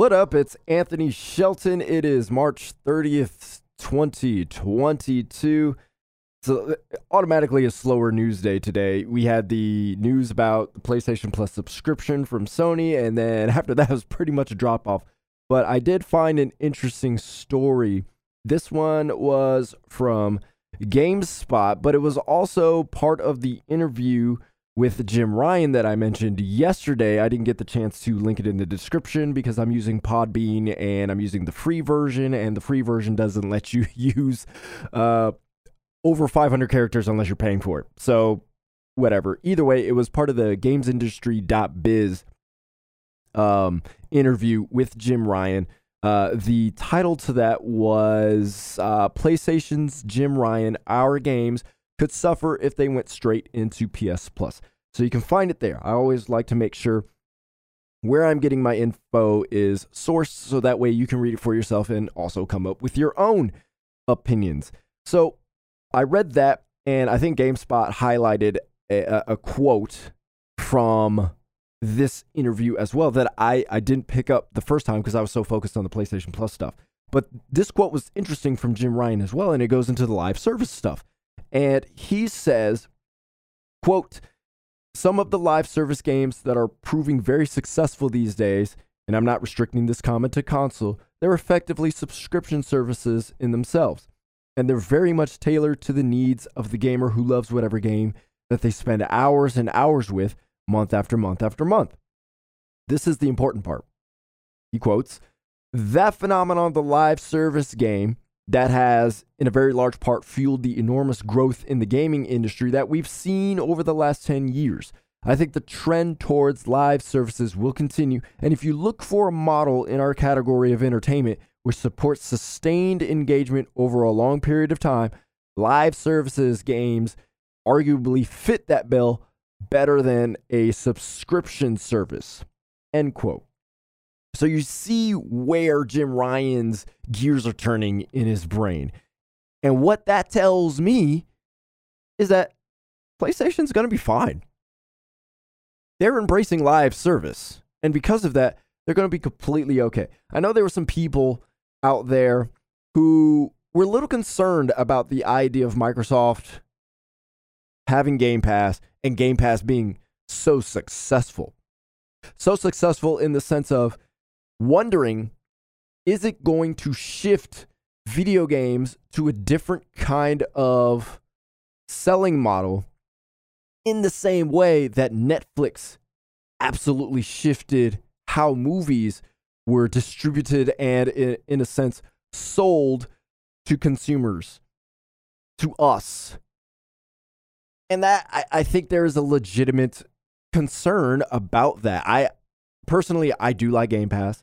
What up? It's Anthony Shelton. It is March 30th, 2022. So, automatically a slower news day today. We had the news about the PlayStation Plus subscription from Sony, and then after that was pretty much a drop off. But I did find an interesting story. This one was from GameSpot, but it was also part of the interview with Jim Ryan that I mentioned yesterday. I didn't get the chance to link it in the description because I'm using Podbean and I'm using the free version, and the free version doesn't let you use uh, over 500 characters unless you're paying for it. So, whatever. Either way, it was part of the gamesindustry.biz um, interview with Jim Ryan. Uh, the title to that was uh, PlayStation's Jim Ryan, Our Games could suffer if they went straight into PS Plus. So you can find it there. I always like to make sure where I'm getting my info is sourced so that way you can read it for yourself and also come up with your own opinions. So I read that and I think GameSpot highlighted a, a quote from this interview as well that I, I didn't pick up the first time because I was so focused on the PlayStation Plus stuff. But this quote was interesting from Jim Ryan as well, and it goes into the live service stuff. And he says, quote, some of the live service games that are proving very successful these days, and I'm not restricting this comment to console, they're effectively subscription services in themselves. And they're very much tailored to the needs of the gamer who loves whatever game that they spend hours and hours with month after month after month. This is the important part. He quotes, that phenomenon, of the live service game, that has, in a very large part, fueled the enormous growth in the gaming industry that we've seen over the last 10 years. I think the trend towards live services will continue. And if you look for a model in our category of entertainment which supports sustained engagement over a long period of time, live services games arguably fit that bill better than a subscription service. End quote. So you see where Jim Ryan's gears are turning in his brain. And what that tells me is that PlayStation's going to be fine. They're embracing live service. And because of that, they're going to be completely okay. I know there were some people out there who were a little concerned about the idea of Microsoft having Game Pass and Game Pass being so successful. So successful in the sense of wondering is it going to shift video games to a different kind of selling model in the same way that Netflix absolutely shifted how movies were distributed and, in, in a sense, sold to consumers, to us. And that, I, I think there is a legitimate concern about that. I personally, I do like Game Pass.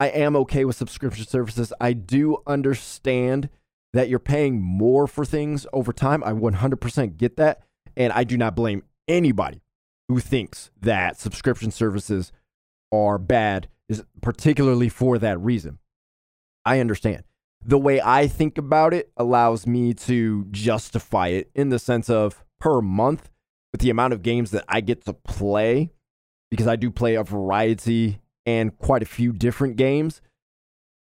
I am okay with subscription services. I do understand that you're paying more for things over time. I 100% get that. And I do not blame anybody who thinks that subscription services are bad, is particularly for that reason. I understand. The way I think about it allows me to justify it in the sense of per month with the amount of games that I get to play, because I do play a variety and quite a few different games,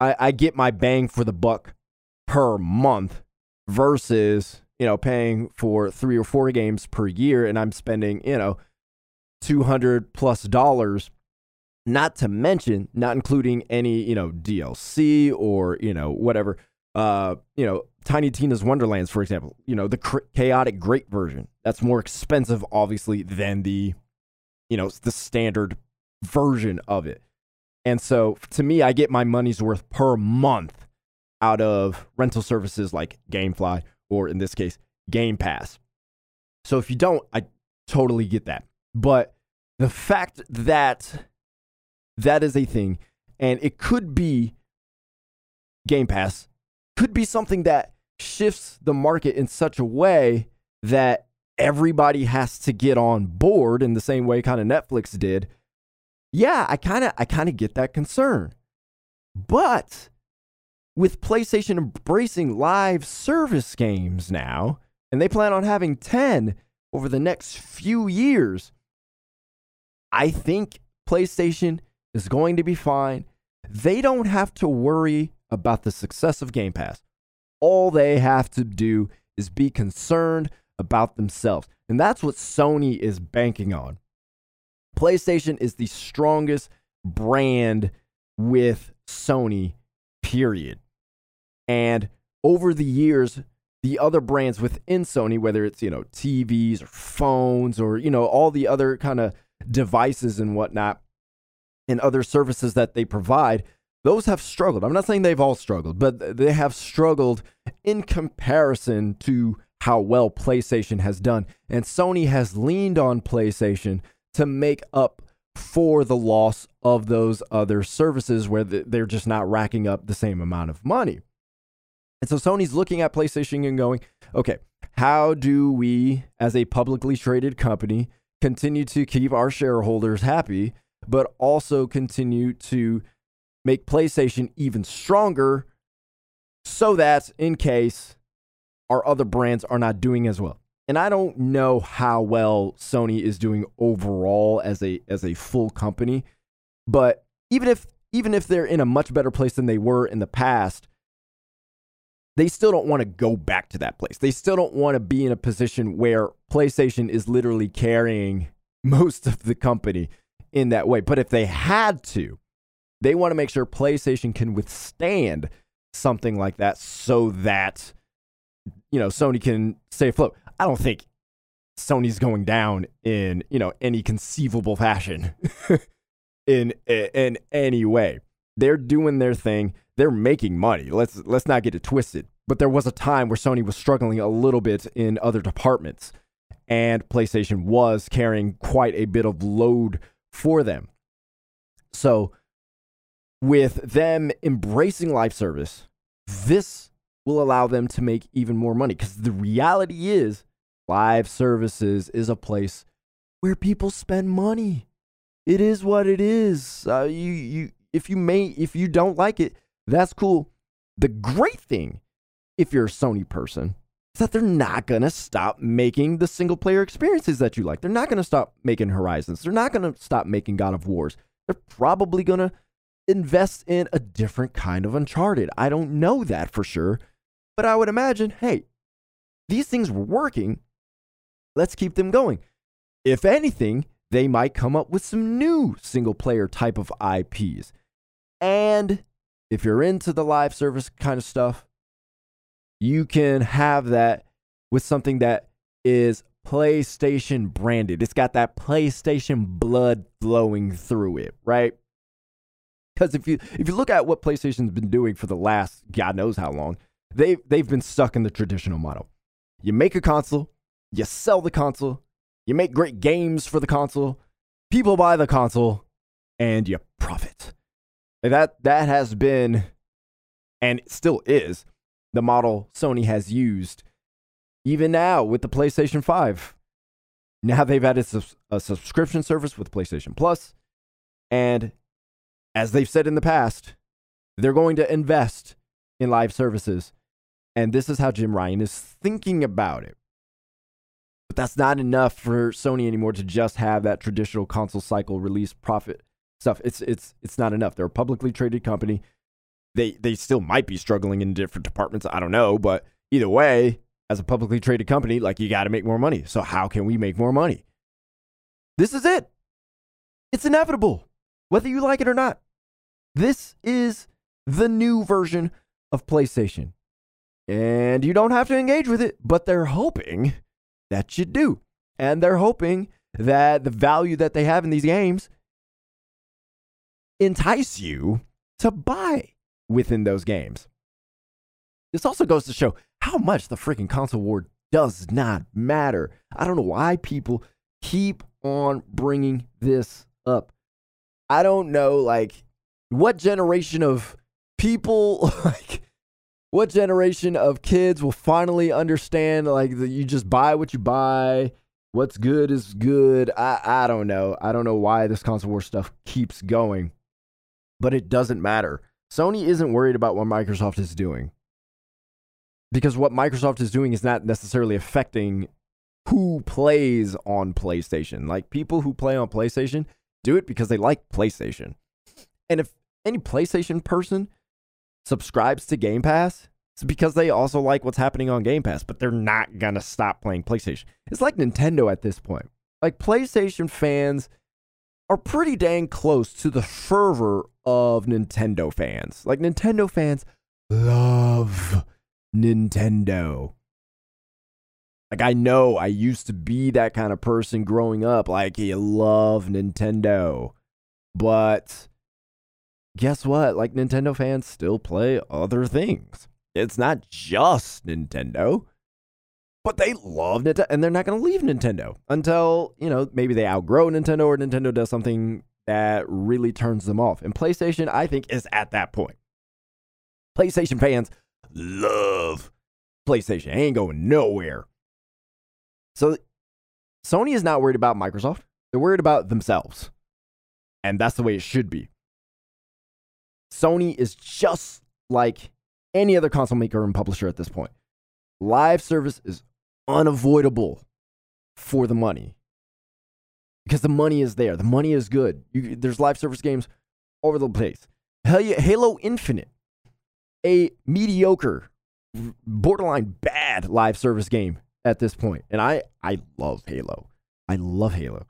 I, I get my bang for the buck per month versus, you know, paying for three or four games per year and I'm spending, you know, 200 plus dollars not to mention not including any you know dlc or you know whatever uh you know tiny tina's wonderlands for example you know the chaotic great version. That's more expensive obviously than the you know the standard version of it and so to me, I get my money's worth per month out of rental services like Gamefly or in this case, Game Pass. So if you don't, I totally get that. But the fact that that is a thing and it could be Game Pass, could be something that shifts the market in such a way that everybody has to get on board in the same way kind of Netflix did yeah, I kind of I kind of get that concern. But with PlayStation embracing live service games now, and they plan on having 10 over the next few years, I think PlayStation is going to be fine. they don't have to worry about the success of Game Pass. All they have to do is be concerned about themselves. And that's what Sony is banking on. PlayStation is the strongest brand with Sony, period. And over the years, the other brands within Sony, whether it's, you know, TVs or phones or, you know, all the other kind of devices and whatnot and other services that they provide, those have struggled. I'm not saying they've all struggled, but they have struggled in comparison to how well PlayStation has done. And Sony has leaned on PlayStation to make up for the loss of those other services where they're just not racking up the same amount of money. And so Sony's looking at PlayStation and going, okay, how do we, as a publicly traded company, continue to keep our shareholders happy, but also continue to make PlayStation even stronger so that in case our other brands are not doing as well. And I don't know how well Sony is doing overall as a as a full company, but even if even if they're in a much better place than they were in the past, they still don't want to go back to that place. They still don't want to be in a position where PlayStation is literally carrying most of the company in that way. But if they had to, they want to make sure PlayStation can withstand something like that so that you know, Sony can stay afloat. I don't think Sony's going down in, you know, any conceivable fashion in in any way. They're doing their thing. They're making money. Let's let's not get it twisted. But there was a time where Sony was struggling a little bit in other departments and PlayStation was carrying quite a bit of load for them. So with them embracing live service, this will allow them to make even more money. Because the reality is, live services is a place where people spend money. It is what it is. Uh, you, you, if you may, if you don't like it, that's cool. The great thing, if you're a Sony person, is that they're not gonna stop making the single player experiences that you like. They're not gonna stop making Horizons. They're not gonna stop making God of Wars. They're probably gonna invest in a different kind of Uncharted. I don't know that for sure, but I would imagine, hey, these things were working. Let's keep them going. If anything, they might come up with some new single player type of IPs. And if you're into the live service kind of stuff, you can have that with something that is PlayStation branded. It's got that PlayStation blood flowing through it, right? Because if you if you look at what PlayStation's been doing for the last God knows how long, they they've been stuck in the traditional model. You make a console, you sell the console, you make great games for the console, people buy the console, and you profit. That that has been and still is the model Sony has used even now with the PlayStation 5. Now they've added a subscription service with PlayStation Plus, and as they've said in the past, they're going to invest in live services and this is how Jim Ryan is thinking about it. But that's not enough for Sony anymore to just have that traditional console cycle release profit stuff. It's it's it's not enough. They're a publicly traded company. They they still might be struggling in different departments. I don't know, but either way, as a publicly traded company, like you got to make more money. So how can we make more money? This is it. It's inevitable, whether you like it or not. This is the new version of PlayStation. And you don't have to engage with it, but they're hoping that you do. And they're hoping that the value that they have in these games entice you to buy within those games. This also goes to show how much the freaking console war does not matter. I don't know why people keep on bringing this up. I don't know, like, what generation of people, like, what generation of kids will finally understand like that you just buy what you buy? What's good is good. I i don't know. I don't know why this console war stuff keeps going but it doesn't matter. Sony isn't worried about what microsoft is doing. Because what microsoft is doing is not necessarily affecting who plays on playstation. Like people who play on playstation do it because they like playstation. And if any PlayStation person subscribes to Game Pass, it's because they also like what's happening on Game Pass, but they're not going to stop playing PlayStation. It's like Nintendo at this point. Like PlayStation fans are pretty dang close to the fervor of Nintendo fans. Like Nintendo fans love Nintendo. Like I know I used to be that kind of person growing up. Like you love Nintendo. But guess what? Like Nintendo fans still play other things. It's not just Nintendo. But they love Nintendo and they're not going to leave Nintendo until, you know, maybe they outgrow Nintendo or Nintendo does something that really turns them off. And PlayStation, I think, is at that point. PlayStation fans love PlayStation. Ain't going nowhere. So Sony is not worried about Microsoft. They're worried about themselves. And that's the way it should be. Sony is just like any other console maker and publisher at this point. Live service is unavoidable for the money because the money is there. The money is good. You, there's live service games over the place. Halo Infinite, a mediocre, borderline bad live service game at this point. And I, I love Halo. I love Halo.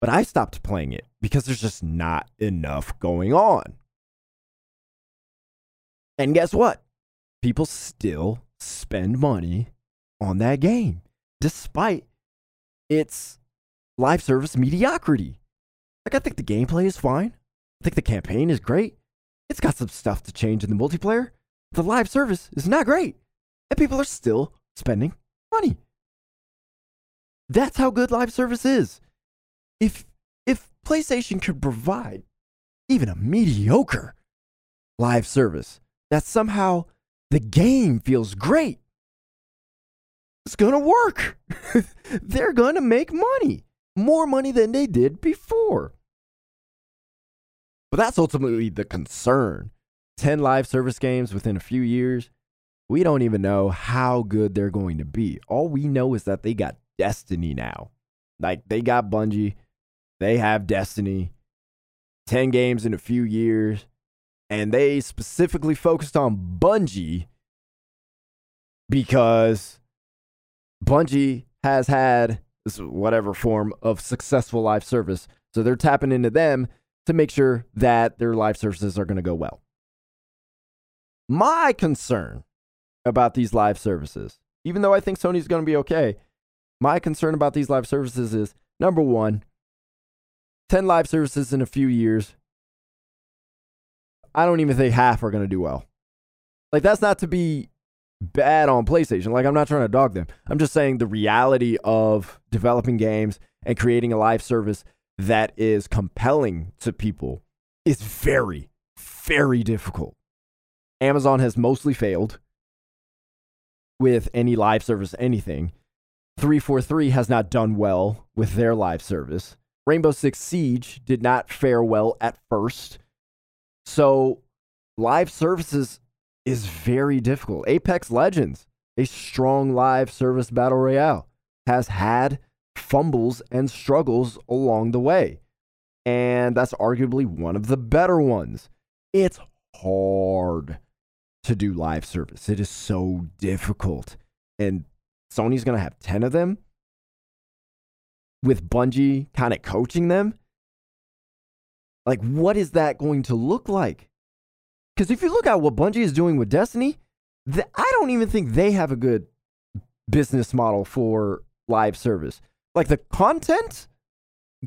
But I stopped playing it because there's just not enough going on. And guess what? People still spend money on that game, despite its live service mediocrity. Like, I think the gameplay is fine. I think the campaign is great. It's got some stuff to change in the multiplayer. The live service is not great. And people are still spending money. That's how good live service is. If if PlayStation could provide even a mediocre live service that somehow the game feels great, it's going to work. They're going to make money, more money than they did before. But that's ultimately the concern. 10 live service games within a few years we don't even know how good they're going to be. All we know is that they got Destiny now. Like they got Bungie, they have Destiny, 10 games in a few years, and they specifically focused on Bungie because Bungie has had whatever form of successful live service. So they're tapping into them to make sure that their live services are going to go well. My concern about these live services. Even though I think Sony's going to be okay, my concern about these live services is number one, 10 live services in a few years. I don't even think half are going to do well. Like, that's not to be bad on PlayStation. Like, I'm not trying to dog them. I'm just saying the reality of developing games and creating a live service that is compelling to people is very, very difficult. Amazon has mostly failed with any live service, anything. 343 has not done well with their live service. Rainbow Six Siege did not fare well at first. So, live services is very difficult. Apex Legends, a strong live service battle royale, has had fumbles and struggles along the way. And that's arguably one of the better ones. It's hard to do live service. It is so difficult. And Sony's going to have 10 of them with Bungie kind of coaching them. Like, what is that going to look like? Because if you look at what Bungie is doing with Destiny, th- I don't even think they have a good business model for live service. Like, the content,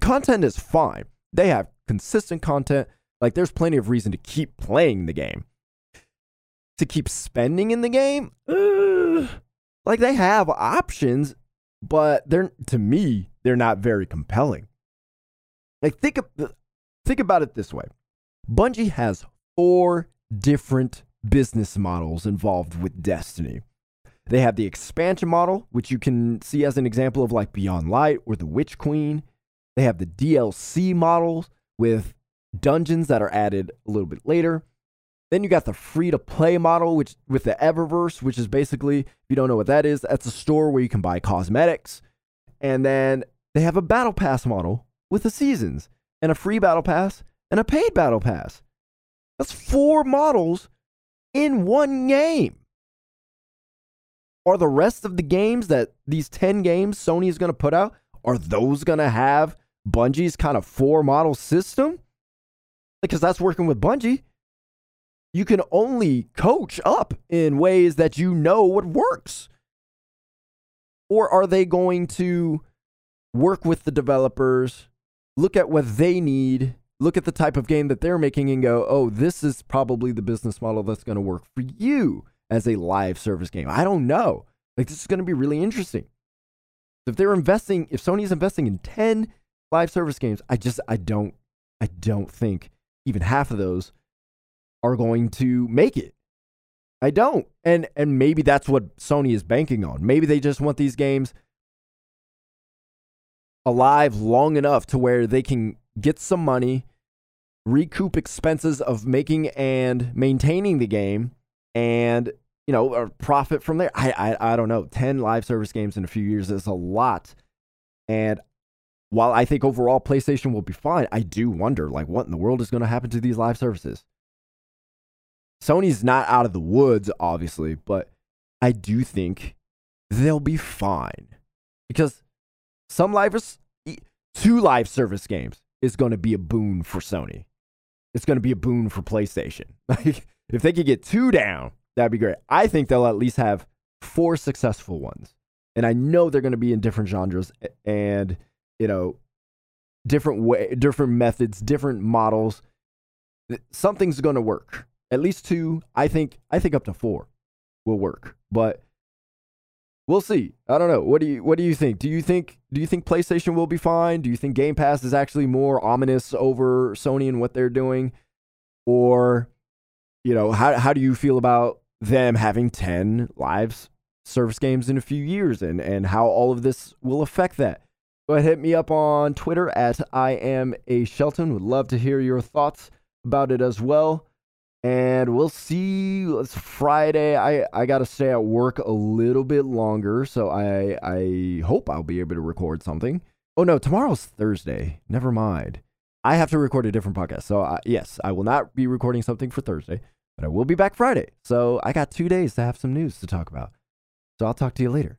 content is fine. They have consistent content. Like, there's plenty of reason to keep playing the game to keep spending in the game, like they have options, but they're to me they're not very compelling. Like think of, think about it this way: Bungie has four different business models involved with Destiny. They have the expansion model, which you can see as an example of like Beyond Light or the Witch Queen. They have the DLC models with dungeons that are added a little bit later. Then you got the free to play model, which with the Eververse, which is basically, if you don't know what that is, that's a store where you can buy cosmetics. And then they have a battle pass model with the seasons and a free battle pass and a paid battle pass. That's four models in one game. Are the rest of the games that these 10 games Sony is going to put out, are those going to have Bungie's kind of four model system? Because that's working with Bungie. You can only coach up in ways that you know what works. Or are they going to work with the developers, look at what they need, look at the type of game that they're making, and go, oh, this is probably the business model that's going to work for you as a live service game? I don't know. Like, this is going to be really interesting. If they're investing, if Sony's investing in 10 live service games, I just, I don't, I don't think even half of those are going to make it. I don't. And and maybe that's what Sony is banking on. Maybe they just want these games alive long enough to where they can get some money, recoup expenses of making and maintaining the game, and you know, profit from there. I, I I don't know. Ten live service games in a few years is a lot, and while I think overall PlayStation will be fine, I do wonder like what in the world is going to happen to these live services. Sony's not out of the woods, obviously, but I do think they'll be fine because some live, two live service games is going to be a boon for Sony. It's going to be a boon for PlayStation. Like if they could get two down, that'd be great. I think they'll at least have four successful ones, and I know they're going to be in different genres and you know different way, different methods, different models. Something's going to work. At least two. I think. I think up to four will work, but we'll see. I don't know. What do you What do you think? Do you think Do you think PlayStation will be fine? Do you think Game Pass is actually more ominous over Sony and what they're doing, or you know how How do you feel about them having ten lives service games in a few years, and and how all of this will affect that? Go ahead, hit me up on Twitter at I am a Shelton. Would love to hear your thoughts about it as well and we'll see. It's Friday. I I got to stay at work a little bit longer, so I I hope I'll be able to record something. Oh no, tomorrow's Thursday. Never mind. I have to record a different podcast. So I, yes, I will not be recording something for Thursday, but I will be back Friday. So I got two days to have some news to talk about. So I'll talk to you later.